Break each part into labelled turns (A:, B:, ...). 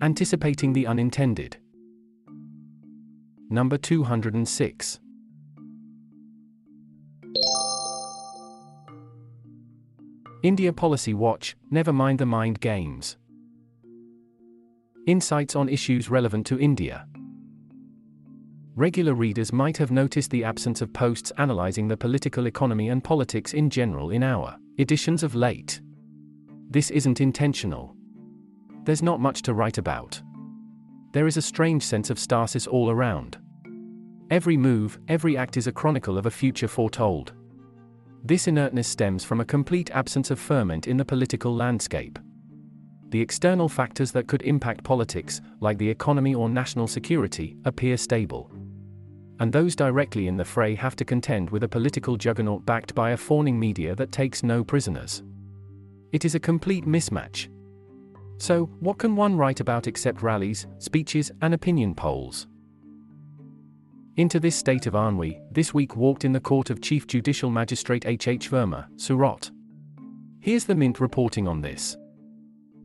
A: Anticipating the unintended. Number 206. India Policy Watch Never mind the mind games. Insights on issues relevant to India. Regular readers might have noticed the absence of posts analyzing the political economy and politics in general in our editions of late. This isn't intentional. There's not much to write about. There is a strange sense of stasis all around. Every move, every act is a chronicle of a future foretold. This inertness stems from a complete absence of ferment in the political landscape. The external factors that could impact politics, like the economy or national security, appear stable. And those directly in the fray have to contend with a political juggernaut backed by a fawning media that takes no prisoners. It is a complete mismatch. So, what can one write about except rallies, speeches, and opinion polls? Into this state of ennui, this week walked in the court of Chief Judicial Magistrate H. H. Verma, Surat. Here's the Mint reporting on this.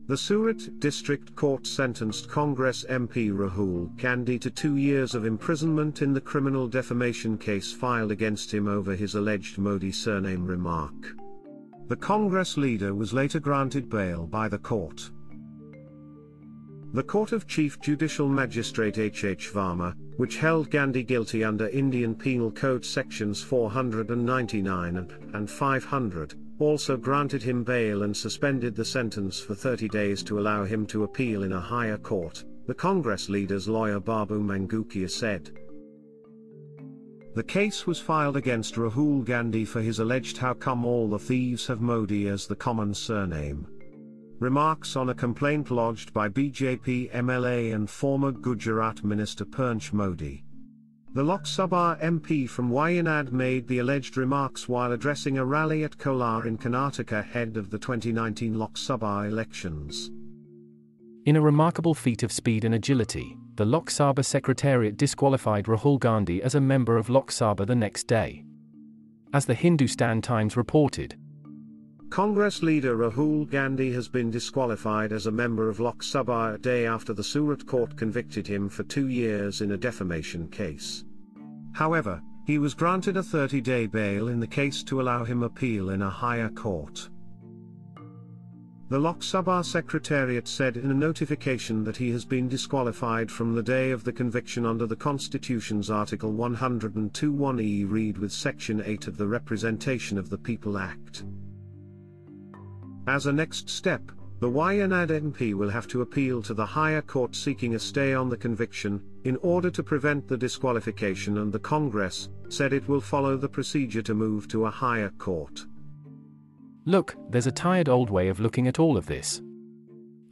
B: The Surat District Court sentenced Congress MP Rahul Gandhi to two years of imprisonment in the criminal defamation case filed against him over his alleged Modi surname remark. The Congress leader was later granted bail by the court. The Court of Chief Judicial Magistrate H. H. Verma, which held Gandhi guilty under Indian Penal Code sections 499 and 500, also granted him bail and suspended the sentence for 30 days to allow him to appeal in a higher court, the Congress leader's lawyer Babu Mangukiya said. The case was filed against Rahul Gandhi for his alleged How Come All the Thieves Have Modi as the common surname. Remarks on a complaint lodged by BJP MLA and former Gujarat Minister Purnesh Modi. The Lok Sabha MP from Wayanad made the alleged remarks while addressing a rally at Kolar in Karnataka ahead of the 2019 Lok Sabha elections.
A: In a remarkable feat of speed and agility, the Lok Sabha Secretariat disqualified Rahul Gandhi as a member of Lok Sabha the next day. As the Hindustan Times reported,
B: Congress leader Rahul Gandhi has been disqualified as a member of Lok Sabha a day after the Surat court convicted him for two years in a defamation case. However, he was granted a 30 day bail in the case to allow him appeal in a higher court. The Lok Sabha Secretariat said in a notification that he has been disqualified from the day of the conviction under the Constitution's Article 102.1e read with Section 8 of the Representation of the People Act. As a next step, the Wayanad MP will have to appeal to the higher court seeking a stay on the conviction, in order to prevent the disqualification and the Congress, said it will follow the procedure to move to a higher court.
A: Look, there's a tired old way of looking at all of this.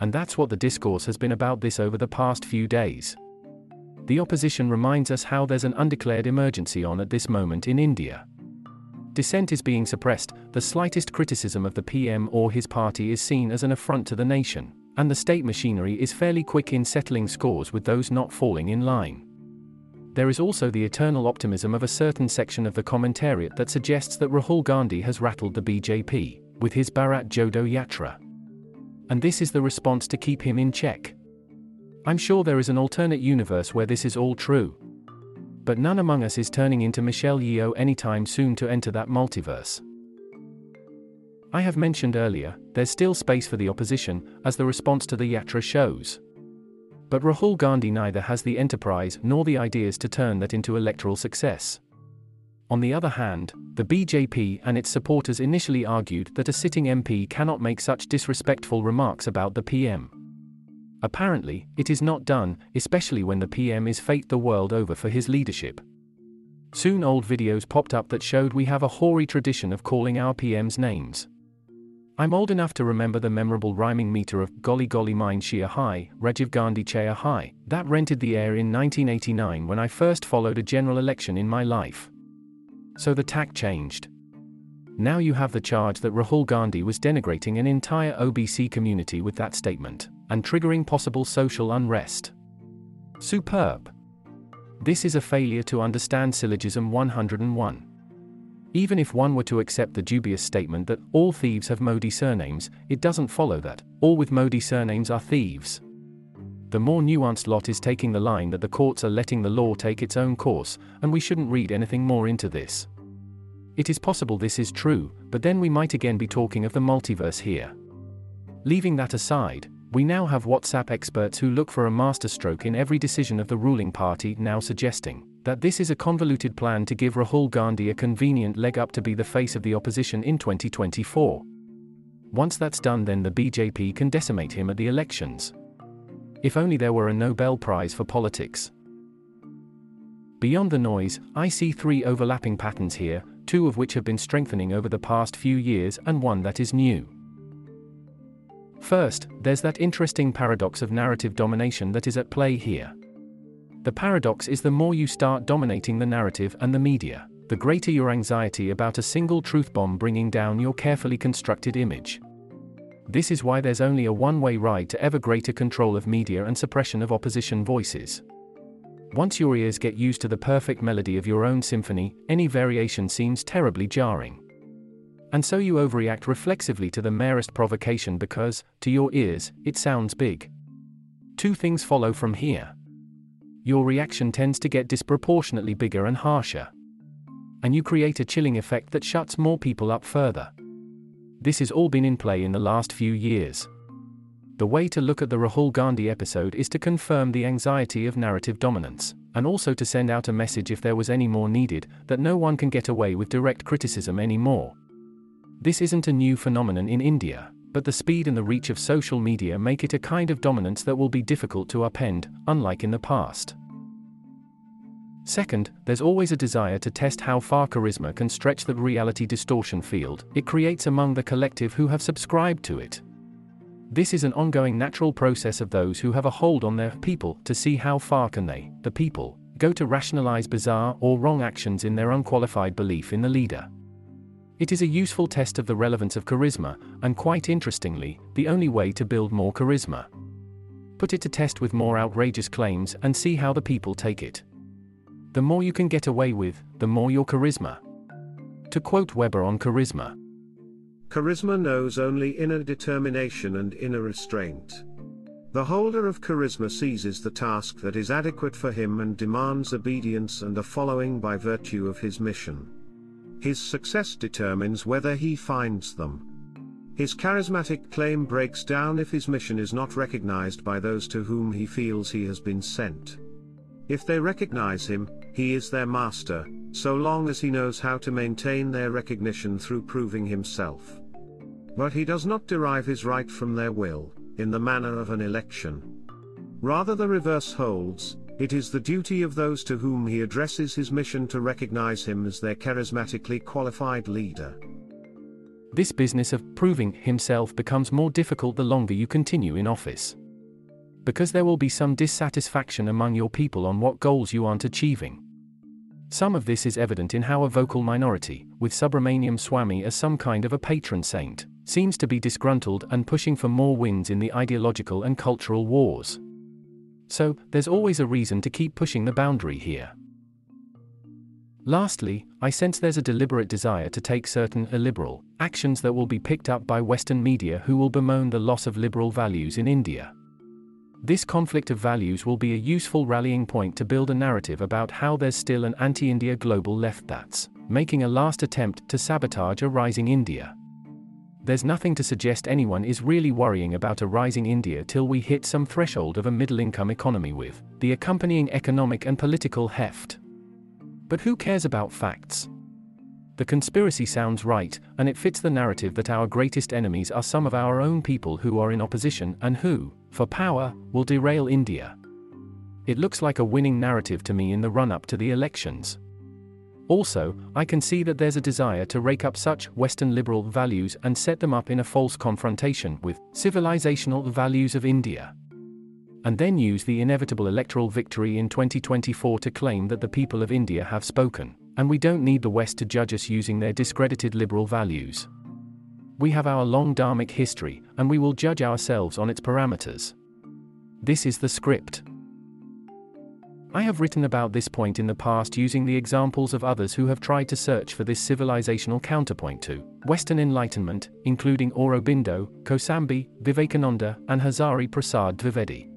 A: And that's what the discourse has been about this over the past few days. The opposition reminds us how there's an undeclared emergency on at this moment in India. Dissent is being suppressed, the slightest criticism of the PM or his party is seen as an affront to the nation, and the state machinery is fairly quick in settling scores with those not falling in line. There is also the eternal optimism of a certain section of the commentariat that suggests that Rahul Gandhi has rattled the BJP, with his Bharat Jodo Yatra. And this is the response to keep him in check. I'm sure there is an alternate universe where this is all true, but none among us is turning into Michelle Yeoh anytime soon to enter that multiverse. I have mentioned earlier, there's still space for the opposition, as the response to the Yatra shows. But Rahul Gandhi neither has the enterprise nor the ideas to turn that into electoral success. On the other hand, the BJP and its supporters initially argued that a sitting MP cannot make such disrespectful remarks about the PM. Apparently, it is not done, especially when the PM is faked the world over for his leadership. Soon old videos popped up that showed we have a hoary tradition of calling our PMs names. I'm old enough to remember the memorable rhyming meter of Golly Golly Mine Shia High, Rajiv Gandhi Chaya High, that rented the air in 1989 when I first followed a general election in my life. So the tack changed. Now you have the charge that Rahul Gandhi was denigrating an entire OBC community with that statement and triggering possible social unrest. Superb. This is a failure to understand syllogism 101. Even if one were to accept the dubious statement that all thieves have Modi surnames, it doesn't follow that all with Modi surnames are thieves. the more nuanced lot is taking the line that the courts are letting the law take its own course, and we shouldn't read anything more into this. It is possible this is true, but then we might again be talking of the multiverse here. Leaving that aside, we now have WhatsApp experts who look for a masterstroke in every decision of the ruling party now suggesting that this is a convoluted plan to give Rahul Gandhi a convenient leg up to be the face of the opposition in 2024. Once that's done, then the BJP can decimate him at the elections. If only there were a Nobel Prize for politics. Beyond the noise, I see three overlapping patterns here, two of which have been strengthening over the past few years and one that is new. First, there's that interesting paradox of narrative domination that is at play here. The paradox is the more you start dominating the narrative and the media, the greater your anxiety about a single truth bomb bringing down your carefully constructed image. This is why there's only a one way ride to ever greater control of media and suppression of opposition voices. Once your ears get used to the perfect melody of your own symphony, any variation seems terribly jarring. And so you overreact reflexively to the merest provocation because, to your ears, it sounds big. Two things follow from here. Your reaction tends to get disproportionately bigger and harsher. And you create a chilling effect that shuts more people up further. This has all been in play in the last few years. The way to look at the Rahul Gandhi episode is to confirm the anxiety of narrative dominance, and also to send out a message if there was any more needed, that no one can get away with direct criticism anymore. This isn't a new phenomenon in India, but the speed and the reach of social media make it a kind of dominance that will be difficult to upend, unlike in the past. Second, there's always a desire to test how far charisma can stretch the reality distortion field it creates among the collective who have subscribed to it. This is an ongoing natural process of those who have a hold on their people to see how far can they, the people, go to rationalize bizarre or wrong actions in their unqualified belief in the leader. It is a useful test of the relevance of charisma, and quite interestingly, the only way to build more charisma. Put it to test with more outrageous claims and see how the people take it. The more you can get away with, the more your charisma. To quote Weber on charisma
B: Charisma knows only inner determination and inner restraint. The holder of charisma seizes the task that is adequate for him and demands obedience and a following by virtue of his mission. His success determines whether he finds them. His charismatic claim breaks down if his mission is not recognized by those to whom he feels he has been sent. If they recognize him, he is their master, so long as he knows how to maintain their recognition through proving himself. But he does not derive his right from their will, in the manner of an election. Rather the reverse holds, it is the duty of those to whom he addresses his mission to recognize him as their charismatically qualified leader.
A: This business of proving himself becomes more difficult the longer you continue in office because there will be some dissatisfaction among your people on what goals you aren't achieving. Some of this is evident in how a vocal minority, with Subramanian Swamy as some kind of a patron saint, seems to be disgruntled and pushing for more wins in the ideological and cultural wars. So, there's always a reason to keep pushing the boundary here. Lastly, I sense there's a deliberate desire to take certain illiberal actions that will be picked up by Western media who will bemoan the loss of liberal values in India. This conflict of values will be a useful rallying point to build a narrative about how there's still an anti India global left that's making a last attempt to sabotage a rising India. There's nothing to suggest anyone is really worrying about a rising India till we hit some threshold of a middle income economy with the accompanying economic and political heft. But who cares about facts? The conspiracy sounds right, and it fits the narrative that our greatest enemies are some of our own people who are in opposition and who, for power, will derail India. It looks like a winning narrative to me in the run up to the elections. Also, I can see that there's a desire to rake up such Western liberal values and set them up in a false confrontation with civilizational values of India. And then use the inevitable electoral victory in 2024 to claim that the people of India have spoken, and we don't need the West to judge us using their discredited liberal values. We have our long dharmic history, and we will judge ourselves on its parameters. This is the script. I have written about this point in the past using the examples of others who have tried to search for this civilizational counterpoint to Western Enlightenment, including Aurobindo, Kosambi, Vivekananda, and Hazari Prasad Dwivedi.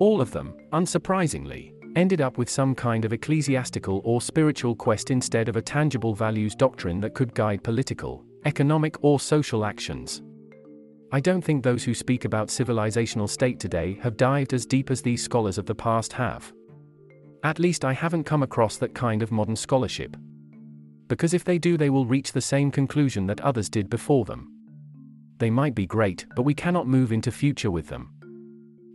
A: All of them, unsurprisingly, ended up with some kind of ecclesiastical or spiritual quest instead of a tangible values doctrine that could guide political, economic, or social actions. I don't think those who speak about civilizational state today have dived as deep as these scholars of the past have. At least I haven't come across that kind of modern scholarship. Because if they do, they will reach the same conclusion that others did before them. They might be great, but we cannot move into future with them.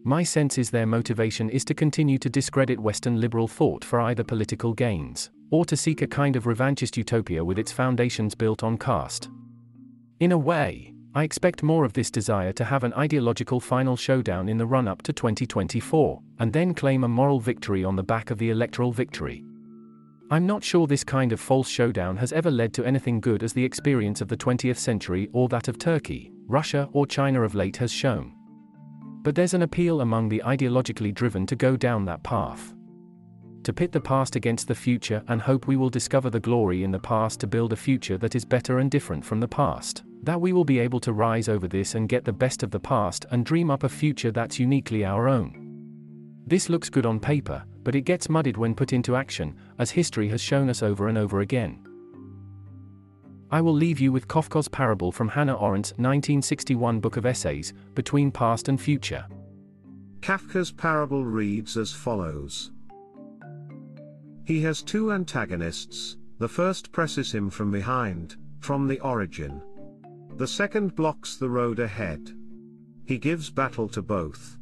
A: My sense is their motivation is to continue to discredit Western liberal thought for either political gains, or to seek a kind of revanchist utopia with its foundations built on caste. In a way, I expect more of this desire to have an ideological final showdown in the run up to 2024, and then claim a moral victory on the back of the electoral victory. I'm not sure this kind of false showdown has ever led to anything good as the experience of the 20th century or that of Turkey, Russia, or China of late has shown. But there's an appeal among the ideologically driven to go down that path. To pit the past against the future and hope we will discover the glory in the past to build a future that is better and different from the past that we will be able to rise over this and get the best of the past and dream up a future that's uniquely our own. This looks good on paper, but it gets muddied when put into action, as history has shown us over and over again. I will leave you with Kafka's parable from Hannah Arendt's 1961 book of essays, Between Past and Future.
B: Kafka's parable reads as follows He has two antagonists, the first presses him from behind, from the origin. The second blocks the road ahead. He gives battle to both.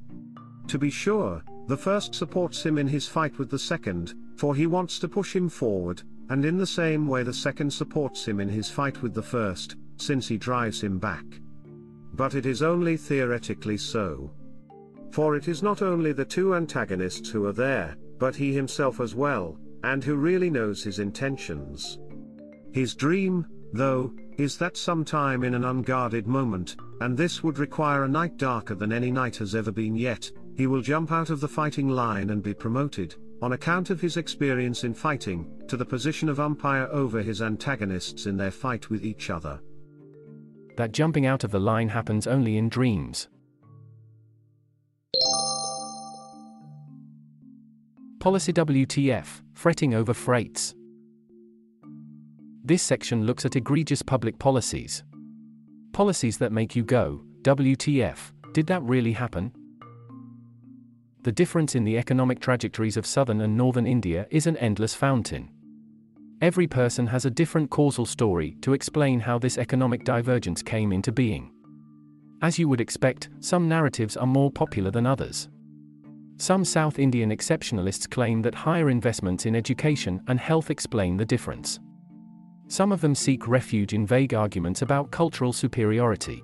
B: To be sure, the first supports him in his fight with the second, for he wants to push him forward, and in the same way the second supports him in his fight with the first, since he drives him back. But it is only theoretically so. For it is not only the two antagonists who are there, but he himself as well, and who really knows his intentions. His dream, though, is that sometime in an unguarded moment, and this would require a night darker than any night has ever been yet, he will jump out of the fighting line and be promoted, on account of his experience in fighting, to the position of umpire over his antagonists in their fight with each other.
A: That jumping out of the line happens only in dreams. Policy WTF, fretting over freights. This section looks at egregious public policies. Policies that make you go, WTF, did that really happen? The difference in the economic trajectories of southern and northern India is an endless fountain. Every person has a different causal story to explain how this economic divergence came into being. As you would expect, some narratives are more popular than others. Some South Indian exceptionalists claim that higher investments in education and health explain the difference. Some of them seek refuge in vague arguments about cultural superiority.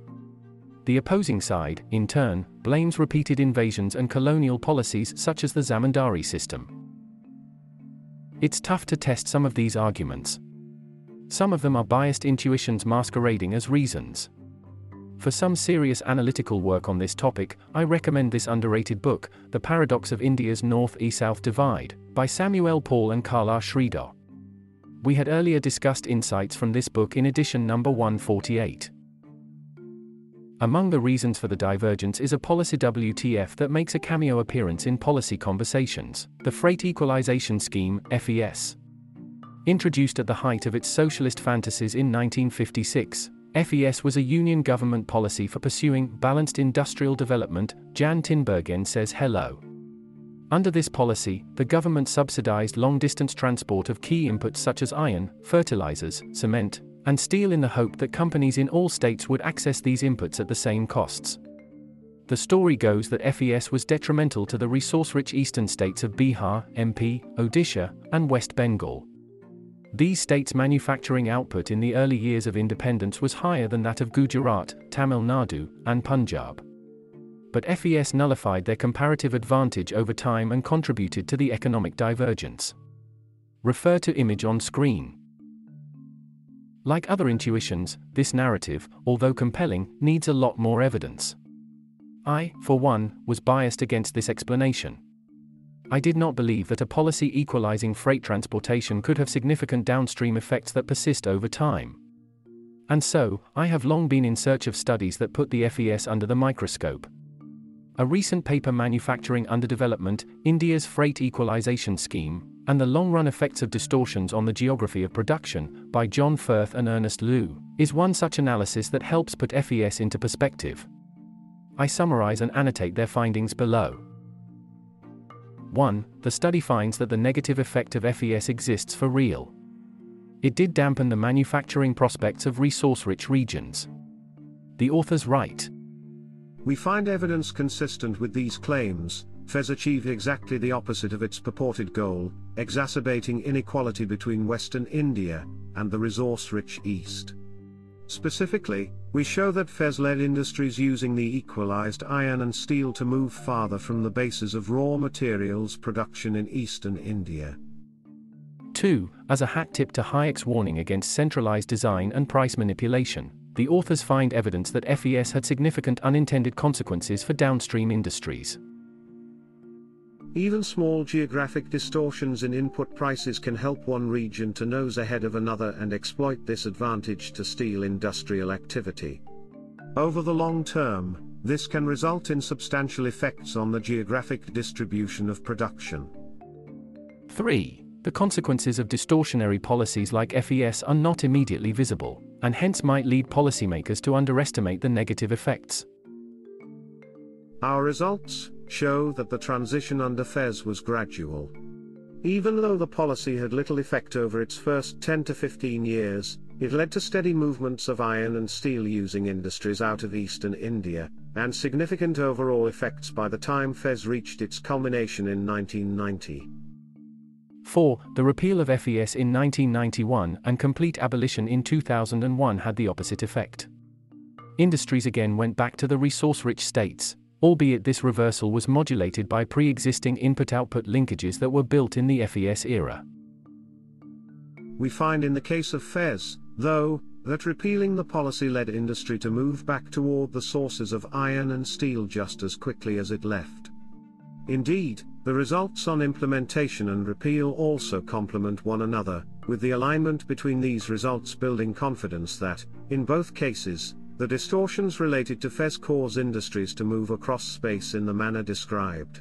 A: The opposing side, in turn, blames repeated invasions and colonial policies such as the Zamindari system. It's tough to test some of these arguments. Some of them are biased intuitions masquerading as reasons. For some serious analytical work on this topic, I recommend this underrated book, The Paradox of India's North-E-South Divide, by Samuel Paul and Kailash Sridhar. We had earlier discussed insights from this book in edition number 148. Among the reasons for the divergence is a policy WTF that makes a cameo appearance in policy conversations, the Freight Equalization Scheme, FES. Introduced at the height of its socialist fantasies in 1956, FES was a union government policy for pursuing balanced industrial development, Jan Tinbergen says hello. Under this policy, the government subsidized long distance transport of key inputs such as iron, fertilizers, cement, and steel in the hope that companies in all states would access these inputs at the same costs. The story goes that FES was detrimental to the resource rich eastern states of Bihar, MP, Odisha, and West Bengal. These states' manufacturing output in the early years of independence was higher than that of Gujarat, Tamil Nadu, and Punjab but FES nullified their comparative advantage over time and contributed to the economic divergence. Refer to image on screen. Like other intuitions, this narrative, although compelling, needs a lot more evidence. I, for one, was biased against this explanation. I did not believe that a policy equalizing freight transportation could have significant downstream effects that persist over time. And so, I have long been in search of studies that put the FES under the microscope. A recent paper manufacturing underdevelopment, India's freight equalization scheme, and the long run effects of distortions on the geography of production, by John Firth and Ernest Liu, is one such analysis that helps put FES into perspective. I summarize and annotate their findings below. 1. The study finds that the negative effect of FES exists for real. It did dampen the manufacturing prospects of resource rich regions. The authors write
B: We find evidence consistent with these claims. FES achieved exactly the opposite of its purported goal, exacerbating inequality between Western India and the resource rich East. Specifically, we show that FES led industries using the equalized iron and steel to move farther from the bases of raw materials production in eastern India.
A: 2. As a hat tip to Hayek's warning against centralized design and price manipulation, the authors find evidence that FES had significant unintended consequences for downstream industries.
B: Even small geographic distortions in input prices can help one region to nose ahead of another and exploit this advantage to steal industrial activity. Over the long term, this can result in substantial effects on the geographic distribution of production.
A: 3. The consequences of distortionary policies like FES are not immediately visible, and hence might lead policymakers to underestimate the negative effects.
B: Our results show that the transition under FES was gradual. Even though the policy had little effect over its first 10 to 15 years, it led to steady movements of iron and steel using industries out of eastern India, and significant overall effects by the time FES reached its culmination in 1990.
A: 4. The repeal of FES in 1991 and complete abolition in 2001 had the opposite effect. Industries again went back to the resource rich states, albeit this reversal was modulated by pre existing input output linkages that were built in the FES era.
B: We find in the case of FES, though, that repealing the policy led industry to move back toward the sources of iron and steel just as quickly as it left. Indeed, the results on implementation and repeal also complement one another, with the alignment between these results building confidence that, in both cases, the distortions related to FES cause industries to move across space in the manner described.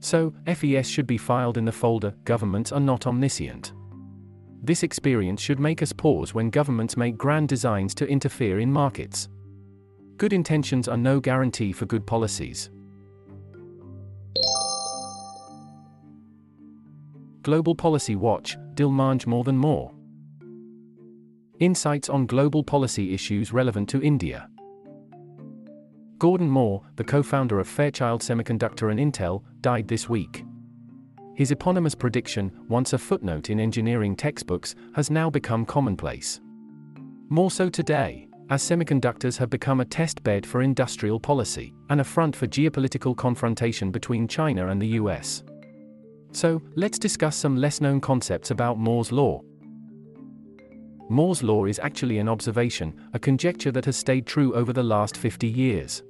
A: So, FES should be filed in the folder Governments are not omniscient. This experience should make us pause when governments make grand designs to interfere in markets. Good intentions are no guarantee for good policies. Global Policy Watch, Dilmanj More Than More. Insights on global policy issues relevant to India. Gordon Moore, the co founder of Fairchild Semiconductor and Intel, died this week. His eponymous prediction, once a footnote in engineering textbooks, has now become commonplace. More so today, as semiconductors have become a test bed for industrial policy, and a front for geopolitical confrontation between China and the US. So, let's discuss some less known concepts about Moore's Law. Moore's law is actually an observation, a conjecture that has stayed true over the last 50 years.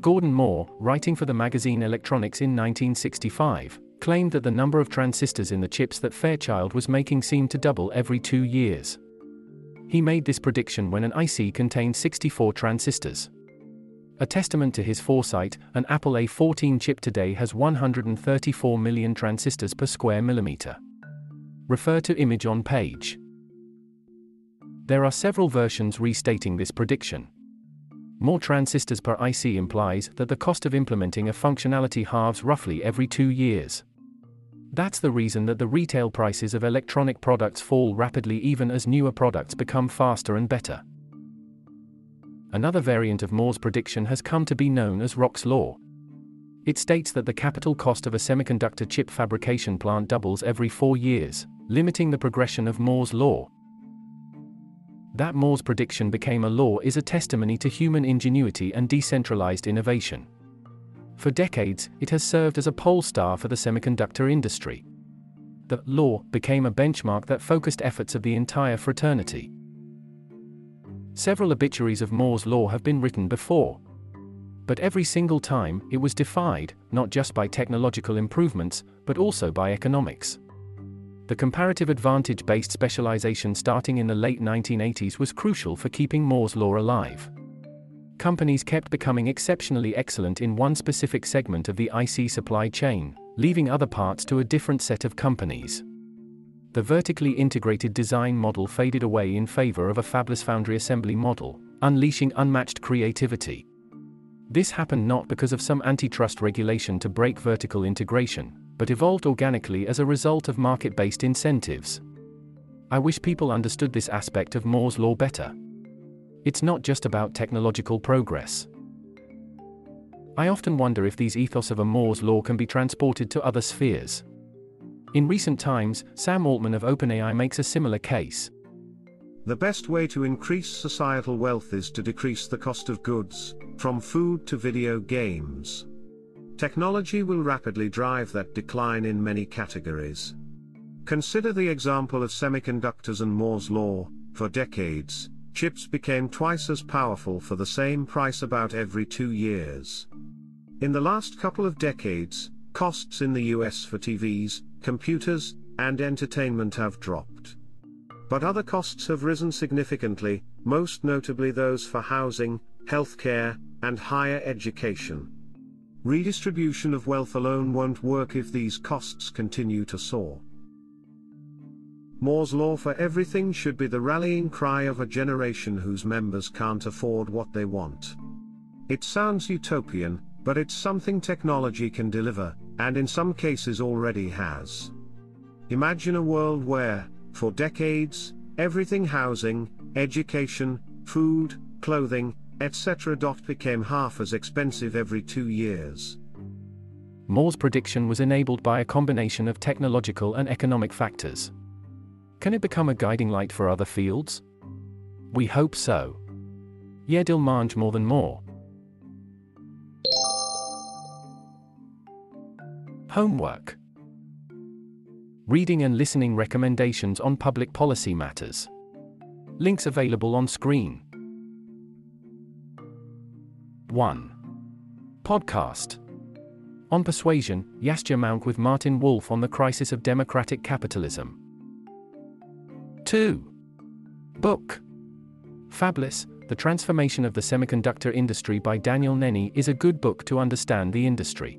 A: Gordon Moore, writing for the magazine Electronics in 1965, claimed that the number of transistors in the chips that Fairchild was making seemed to double every two years. He made this prediction when an IC contained 64 transistors. A testament to his foresight, an Apple A14 chip today has 134 million transistors per square millimeter. Refer to image on page. There are several versions restating this prediction. More transistors per IC implies that the cost of implementing a functionality halves roughly every two years. That's the reason that the retail prices of electronic products fall rapidly even as newer products become faster and better. Another variant of Moore's prediction has come to be known as Rock's Law. It states that the capital cost of a semiconductor chip fabrication plant doubles every four years, limiting the progression of Moore's Law. That Moore's prediction became a law is a testimony to human ingenuity and decentralized innovation. For decades, it has served as a pole star for the semiconductor industry. The law became a benchmark that focused efforts of the entire fraternity. Several obituaries of Moore's law have been written before. But every single time, it was defied, not just by technological improvements, but also by economics. The comparative advantage based specialization starting in the late 1980s was crucial for keeping Moore's Law alive. companies kept becoming exceptionally excellent in one specific segment of the IC supply chain, leaving other parts to a different set of companies. The vertically integrated design model faded away in favor of a fabless foundry assembly model, unleashing unmatched creativity. This happened not because of some antitrust regulation to break vertical integration, but evolved organically as a result of market based incentives. I wish people understood this aspect of Moore's Law better. It's not just about technological progress. I often wonder if these ethos of a Moore's Law can be transported to other spheres. In recent times, Sam Altman of OpenAI makes a similar case.
B: The best way to increase societal wealth is to decrease the cost of goods, from food to video games. Technology will rapidly drive that decline in many categories. Consider the example of semiconductors and Moore's law, for decades, chips became twice as powerful for the same price about every two years. In the last couple of decades, costs in the US for TVs, computers, and entertainment have dropped. But other costs have risen significantly, most notably those for housing, healthcare, and higher education. Redistribution of wealth alone won't work if these costs continue to soar. Moore's law for everything should be the rallying cry of a generation whose members can't afford what they want. It sounds utopian, but it's something technology can deliver, and in some cases already has. Imagine a world where, for decades, everything housing, education, food, clothing, etc. became half as expensive every two years.
A: Moore's prediction was enabled by a combination of technological and economic factors. Can it become a guiding light for other fields? We hope so. Yedil mange more than more. Homework Reading and listening recommendations on public policy matters. Links available on screen. 1. Podcast. On Persuasion, Yascha Mounk with Martin Wolf on the crisis of democratic capitalism. 2. Book. Fabless, The Transformation of the Semiconductor Industry by Daniel Nenni is a good book to understand the industry.